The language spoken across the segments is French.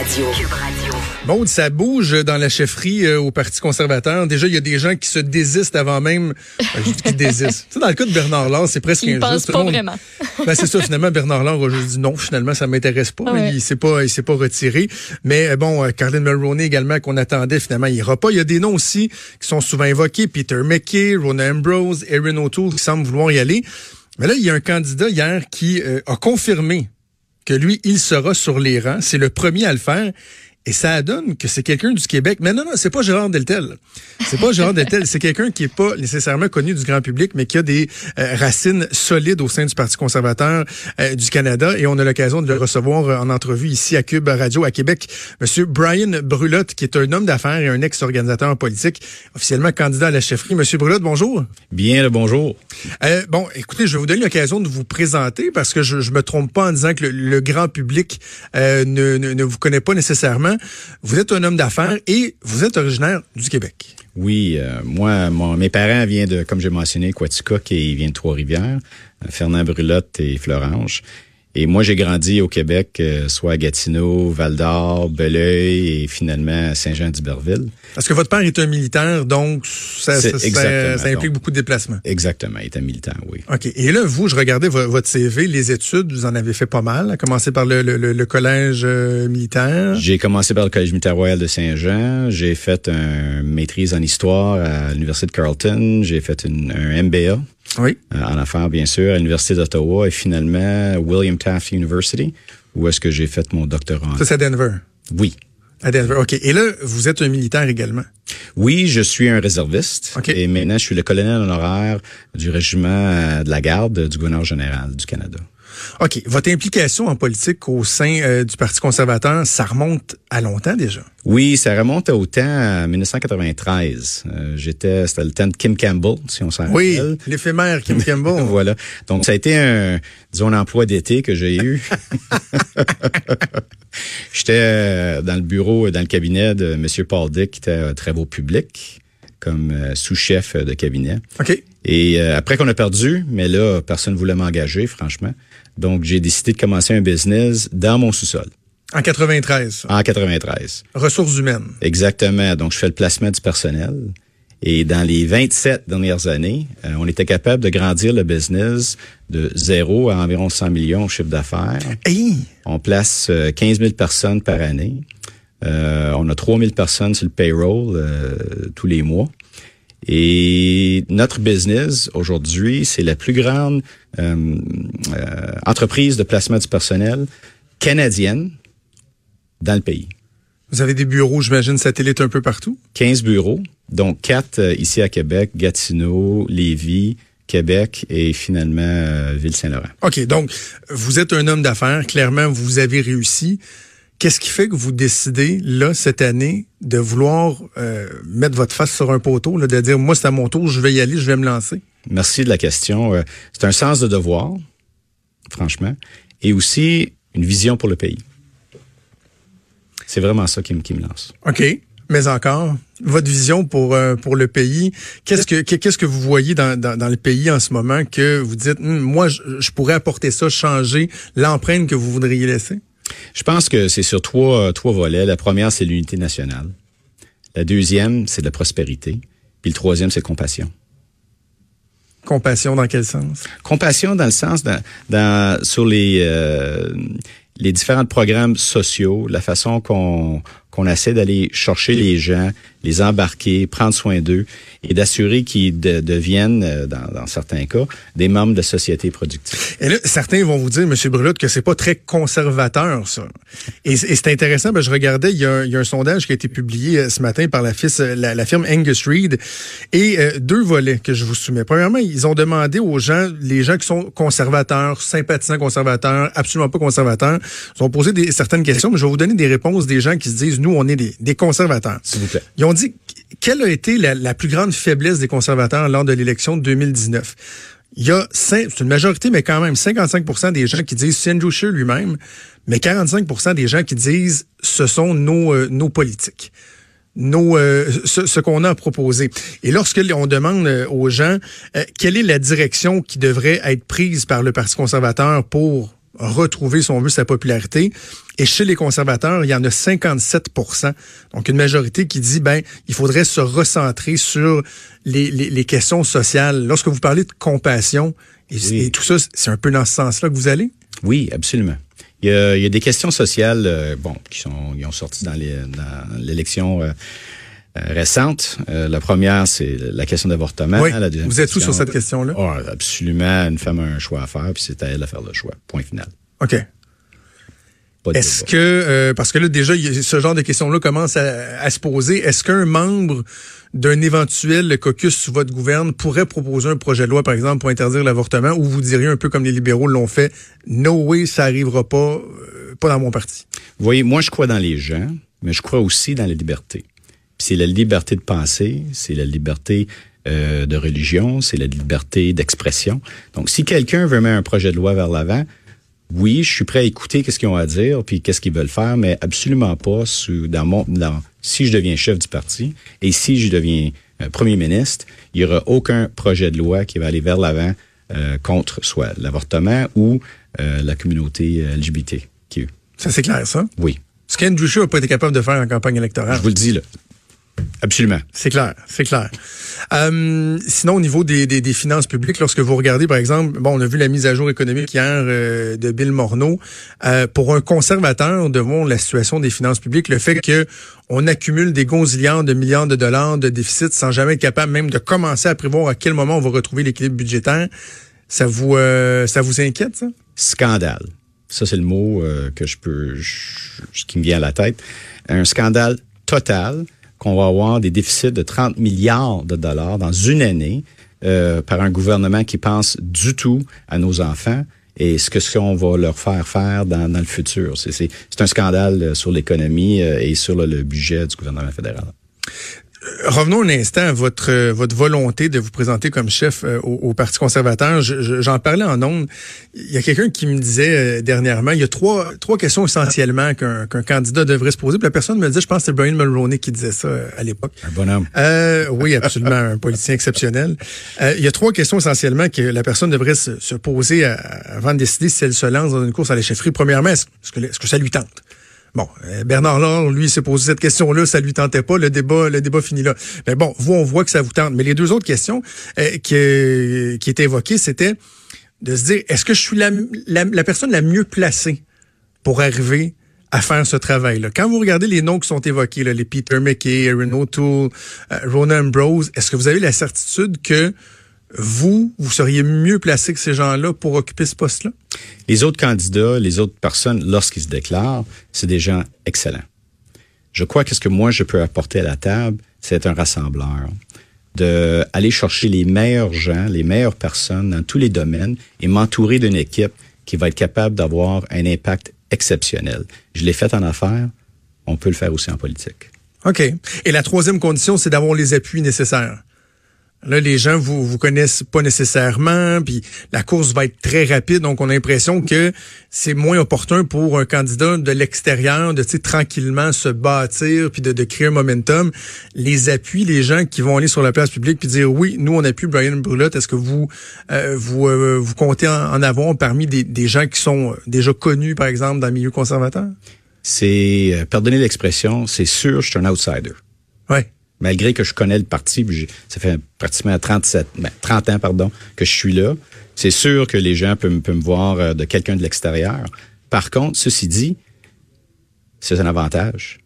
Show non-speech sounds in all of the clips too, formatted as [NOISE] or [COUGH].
Radio. Bon, ça bouge dans la chefferie euh, au Parti conservateur. Déjà, il y a des gens qui se désistent avant même. Je dis qu'ils désistent. Tu sais, dans le cas de Bernard Laure, c'est presque Il injuste. pense pas vraiment. [LAUGHS] Ben, c'est ça, finalement, Bernard Laure a juste dit non, finalement, ça m'intéresse pas. Ouais. Il s'est pas, il s'est pas retiré. Mais euh, bon, euh, Caroline Mulroney également, qu'on attendait, finalement, il ira pas. Il y a des noms aussi qui sont souvent évoqués. Peter McKay, Rona Ambrose, Erin O'Toole, qui semblent vouloir y aller. Mais là, il y a un candidat hier qui euh, a confirmé que lui, il sera sur les rangs. C'est le premier à le faire. Et ça donne que c'est quelqu'un du Québec. Mais non, non, c'est pas Gérard Deltel. C'est pas Gérard Deltel. C'est quelqu'un qui est pas nécessairement connu du grand public, mais qui a des euh, racines solides au sein du Parti conservateur euh, du Canada. Et on a l'occasion de le recevoir euh, en entrevue ici à Cube Radio à Québec. Monsieur Brian Brulotte, qui est un homme d'affaires et un ex-organisateur politique, officiellement candidat à la chefferie. Monsieur Brulotte, bonjour. Bien le bonjour. Euh, bon, écoutez, je vais vous donner l'occasion de vous présenter parce que je, je me trompe pas en disant que le, le grand public euh, ne, ne, ne vous connaît pas nécessairement. Vous êtes un homme d'affaires et vous êtes originaire du Québec. Oui, euh, moi, mon, mes parents viennent de, comme j'ai mentionné, Quaticook et ils viennent de Trois-Rivières, euh, Fernand Brulotte et Florange. Et moi, j'ai grandi au Québec, euh, soit à Gatineau, Val-d'Or, Belleuil et finalement à Saint-Jean-d'Iberville. Parce que votre père est un militaire, donc ça, ça, ça- implique donc. beaucoup de déplacements. Exactement, il était militant, oui. OK. Et là, vous, je regardais vo- votre CV, les études, vous en avez fait pas mal, à commencer par le, le- le- le collège euh, militaire. J'ai commencé par le Collège militaire royal de Saint-Jean. J'ai fait une maîtrise en histoire à l'Université de Carleton. J'ai fait une- un MBA. Oui. euh, en affaires, bien sûr, à l'Université d'Ottawa et finalement William Taft University, où est-ce que j'ai fait mon doctorat. Ça, c'est à Denver? Oui. À Denver. OK. Et là, vous êtes un militaire également? Oui, je suis un réserviste OK. et maintenant je suis le colonel honoraire du régiment euh, de la garde du gouverneur général du Canada. OK. Votre implication en politique au sein euh, du Parti conservateur, ça remonte à longtemps déjà? Oui, ça remonte au temps à 1993. Euh, J'étais, c'était le temps de Kim Campbell, si on s'en Oui, rappelle. l'éphémère Kim [LAUGHS] Campbell. Voilà. Donc, ça a été un, disons, un emploi d'été que j'ai eu. [LAUGHS] J'étais euh, dans le bureau, dans le cabinet de M. Paul Dick, qui était à travaux publics, comme euh, sous-chef de cabinet. OK. Et euh, après qu'on a perdu, mais là, personne ne voulait m'engager, franchement. Donc, j'ai décidé de commencer un business dans mon sous-sol, En 93. en 93. Ressources humaines. Exactement. Donc, je fais le placement du personnel. Et dans les 27 dernières années, euh, on était capable de grandir le business de zéro à environ 100 millions au chiffre d'affaires. Hey! On place euh, 15 000 personnes par année. Euh, on a 3 000 personnes sur le payroll euh, tous les mois. Et notre business aujourd'hui, c'est la plus grande euh, euh, entreprise de placement du personnel canadienne dans le pays. Vous avez des bureaux, j'imagine, satellites un peu partout? 15 bureaux, donc 4 ici à Québec, Gatineau, Lévis, Québec et finalement euh, Ville-Saint-Laurent. OK, donc vous êtes un homme d'affaires, clairement vous avez réussi. Qu'est-ce qui fait que vous décidez, là, cette année, de vouloir euh, mettre votre face sur un poteau, là, de dire, moi, c'est à mon tour, je vais y aller, je vais me lancer? Merci de la question. Euh, C'est un sens de devoir, franchement, et aussi une vision pour le pays. C'est vraiment ça qui me, qui me lance. OK. Mais encore, votre vision pour euh, pour le pays, qu'est-ce que qu'est-ce que vous voyez dans, dans, dans le pays en ce moment que vous dites, Hum, moi, je, je pourrais apporter ça, changer l'empreinte que vous voudriez laisser? Je pense que c'est sur trois, euh, trois volets. La première, c'est l'unité nationale. La deuxième, c'est la prospérité. Puis le troisième, c'est compassion. Compassion dans quel sens? Compassion dans le sens dans, dans sur les euh, les différents programmes sociaux, la façon qu'on qu'on essaie d'aller chercher les gens, les embarquer, prendre soin d'eux et d'assurer qu'ils de- deviennent, euh, dans, dans certains cas, des membres de la société productive. Et là, certains vont vous dire, M. Brulotte, que c'est pas très conservateur, ça. Et, c'est intéressant, ben, je regardais, il y, a, un- il y a un sondage qui a été publié euh, ce matin par la, fils- la, la firme Angus Reid, et euh, deux volets que je vous soumets. Premièrement, ils ont demandé aux gens, les gens qui sont conservateurs, sympathisants conservateurs, absolument pas conservateurs, ils ont posé des, certaines questions, mais je vais vous donner des réponses des gens qui se disent, nous, on est des, des conservateurs. S'il vous plaît. Ils ont dit quelle a été la, la plus grande faiblesse des conservateurs lors de l'élection de 2019. Il y a, c'est une majorité, mais quand même 55% des gens qui disent c'est Andrew Scheer lui-même, mais 45 des gens qui disent ce sont nos, euh, nos politiques. Nos, euh, ce, ce qu'on a proposé. Et lorsque on demande euh, aux gens euh, quelle est la direction qui devrait être prise par le Parti conservateur pour retrouver, si on veut, sa popularité. Et chez les conservateurs, il y en a 57 Donc, une majorité qui dit, ben, il faudrait se recentrer sur les, les, questions sociales. Lorsque vous parlez de compassion et, tout ça, c'est un peu dans ce sens-là que vous allez? Oui, absolument. Il y a, il y a des questions sociales, euh, bon, qui sont, qui ont sorti dans l'élection euh, euh, récente. la première, c'est la question d'avortement. Oui. vous êtes tous sur cette question-là? Oh, absolument. Une femme a un choix à faire, puis c'est à elle de faire le choix. Point final. OK. Est-ce que, euh, parce que là, déjà, ce genre de questions-là commence à, se poser, est-ce qu'un membre d'un éventuel caucus sous votre gouverne pourrait proposer un projet de loi, par exemple, pour interdire l'avortement, ou vous diriez un peu comme les libéraux l'ont fait, no way, ça arrivera pas, euh, pas dans mon parti? Vous voyez, moi, je crois dans les gens, mais je crois aussi dans la liberté. C'est la liberté de penser, c'est la liberté euh, de religion, c'est la liberté d'expression. Donc, si quelqu'un veut mettre un projet de loi vers l'avant, oui, je suis prêt à écouter qu'est-ce qu'ils ont à dire, puis qu'est-ce qu'ils veulent faire, mais absolument pas sous, dans mon, dans, si je deviens chef du parti et si je deviens euh, premier ministre, il y aura aucun projet de loi qui va aller vers l'avant euh, contre soit l'avortement ou euh, la communauté LGBTQ. Ça, c'est clair, ça? Oui. Ce qu'Andrew Scheer n'a pas été capable de faire en campagne électorale. Je vous le dis, là. Absolument. C'est clair, c'est clair. Euh, sinon, au niveau des, des, finances publiques, lorsque vous regardez, par exemple, bon, on a vu la mise à jour économique hier euh, de Bill Morneau. Euh, pour un conservateur, devant la situation des finances publiques, le fait que on accumule des gonzillards de milliards de dollars de déficit sans jamais être capable même de commencer à prévoir à quel moment on va retrouver l'équilibre budgétaire, ça vous ça vous inquiète, ça? Scandale. Ça, c'est le mot que je peux, qui me vient à la tête. Un scandale total qu'on va avoir des déficits de 30 milliards de dollars dans une année euh, par un gouvernement qui pense du tout à nos enfants et ce que ce qu'on va leur faire faire dans, dans le futur. C'est un scandale euh, sur l'économie euh, et sur le budget du gouvernement fédéral. Revenons un instant à votre votre volonté de vous présenter comme chef euh, au, Parti conservateur. J'en parlais en ondes. Il y a quelqu'un qui me disait euh, dernièrement, il y a trois trois questions essentiellement qu'un candidat devrait se poser. Puis la personne me disait, je pense que c'est Brian Mulroney qui disait ça euh, à l'époque. Un bonhomme. oui, absolument, un politicien exceptionnel. il y a trois questions essentiellement que la personne devrait se, poser avant de décider si elle se lance dans une course à la chefferie. Premièrement, est-ce que, est que ça lui tente? Bon, euh, Bernard Laure, lui, s'est posé cette question-là, ça lui tentait pas, le débat, le débat finit là. Mais bon, vous, on voit que ça vous tente. Mais les deux autres questions euh, qui, qui étaient évoquées, c'était de se dire, est-ce que je suis la, la, personne la mieux placée pour arriver à faire ce travail-là? Quand vous regardez les noms qui sont évoqués, les Peter McKay, Aaron O'Toole, euh, Ronan Ambrose, est-ce que vous avez la certitude que vous, vous seriez mieux placé que ces gens-là pour occuper ce poste-là? Les autres candidats, les autres personnes, lorsqu'ils se déclarent, c'est des gens excellents. Je crois que ce que moi, je peux apporter à la table, c'est un rassembleur de aller chercher les meilleurs gens, les meilleures personnes dans tous les domaines et m'entourer d'une équipe qui va être capable d'avoir un impact exceptionnel. Je l'ai fait en affaires, on peut le faire aussi en politique. OK. Et la troisième condition, c'est d'avoir les appuis nécessaires. Là, les gens vous vous connaissent pas nécessairement, puis la course va être très rapide, donc on a l'impression que c'est moins opportun pour un candidat de l'extérieur de tranquillement se bâtir puis de, de, créer un momentum. Les appuis, les gens qui vont aller sur la place publique puis dire oui, nous on appuie Brian Brulotte. Est-ce que vous euh, vous euh, vous comptez en, avant parmi des, des, gens qui sont déjà connus, par exemple, dans le milieu conservateur? C'est, euh, pardonnez l'expression, c'est sûr, je suis un outsider. Malgré que je connais le parti, ça fait pratiquement 37, ben, 30 ans pardon, que je suis là. C'est sûr que les gens peuvent, me voir euh, de quelqu'un de l'extérieur. Par contre, ceci dit, c'est un avantage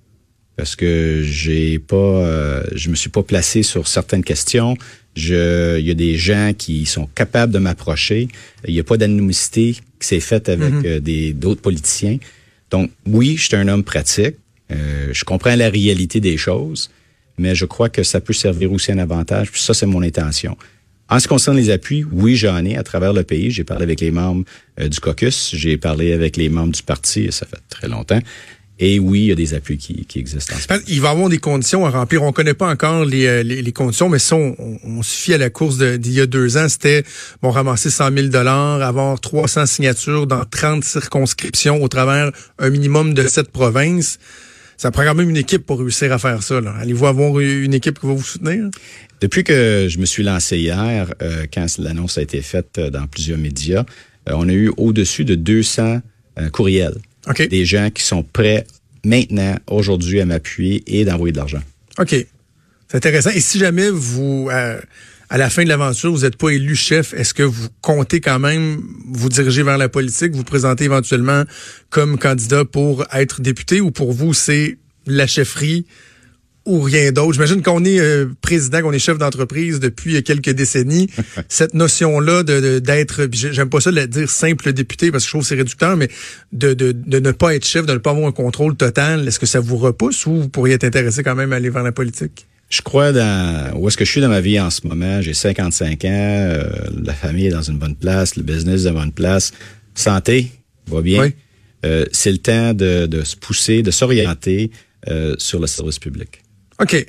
parce que j'ai pas, euh, je me suis pas placé sur certaines questions. Je, il y a des gens qui sont capables de m'approcher. Il n'y a pas d'anonymité qui s'est faite avec mm-hmm. euh, des d'autres politiciens. Donc oui, je suis un homme pratique. je comprends la réalité des choses mais je crois que ça peut servir aussi un avantage. Puis ça, c'est mon intention. En ce qui concerne les appuis, oui, j'en ai à travers le pays. J'ai parlé avec les membres euh, du caucus, j'ai parlé avec les membres du parti, ça fait très longtemps. Et oui, il y a des appuis qui, qui existent. En il va y avoir des conditions à remplir. On connaît pas encore les, euh, les, les conditions, mais ça, on, on, suffit à la course d'il y a deux ans. C'était bon ramasser 100 000 dollars, avoir 300 signatures dans 30 circonscriptions au travers un minimum de sept provinces. Ça prend quand même une équipe pour réussir à faire ça. Allez-vous avoir une équipe qui va vous soutenir? Depuis que je me suis lancé hier, euh, quand l'annonce a été faite euh, dans plusieurs médias, on a eu au-dessus de 200 courriels. Des gens qui sont prêts maintenant, aujourd'hui, à m'appuyer et d'envoyer de l'argent. OK. C'est intéressant. Et si jamais vous, euh, à la fin de l'aventure, vous n'êtes pas élu chef, est-ce que vous comptez quand même vous diriger vers la politique, vous présenter éventuellement comme candidat pour être député ou pour vous, c'est la chefferie ou rien d'autre? J'imagine qu'on est euh, président, qu'on est chef d'entreprise depuis quelques décennies. [LAUGHS] Cette notion-là de d'être, j'aime pas ça de dire simple député parce que je trouve que c'est réducteur, mais de, de, de ne pas être chef, de ne pas avoir un contrôle total, est-ce que ça vous repousse ou vous pourriez être intéressé quand même à aller vers la politique? Je crois dans où est-ce que je suis dans ma vie en ce moment? J'ai 55 ans, euh, la famille est dans une bonne place, le business est dans une bonne place, santé va bien. Euh, c'est le temps de, de se pousser, de s'orienter sur le service public. OK.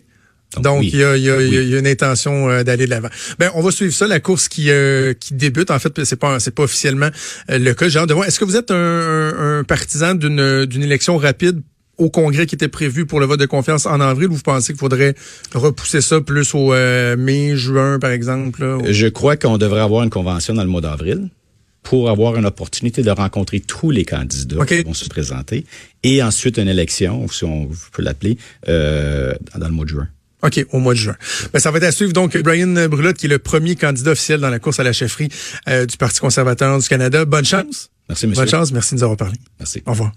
Donc, il, y a, y a, y a, une intention euh, d'aller de l'avant. Ben, on va suivre ça, la course qui euh, qui débute. En fait, c'est pas c'est pas officiellement euh, le cas. Genre de voir. Est-ce que vous êtes un, un, partisan d'une d'une élection rapide? Au Congrès qui était prévu pour le vote de confiance en avril ou vous pensez qu'il faudrait repousser ça plus au mai, juin, par exemple? Je crois qu'on devrait avoir une convention dans le mois d'avril pour avoir une opportunité de rencontrer tous les candidats qui vont se présenter et ensuite une élection, si on peut l'appeler, euh, dans le mois de juin. OK, au mois de juin. Ben, ça va être à suivre. Donc, Brian Brulotte, qui est le premier candidat officiel dans la course à la chefferie euh, du Parti conservateur du Canada. Bonne chance. Merci, monsieur. Bonne chance. Merci de nous avoir parlé. Merci. Au revoir.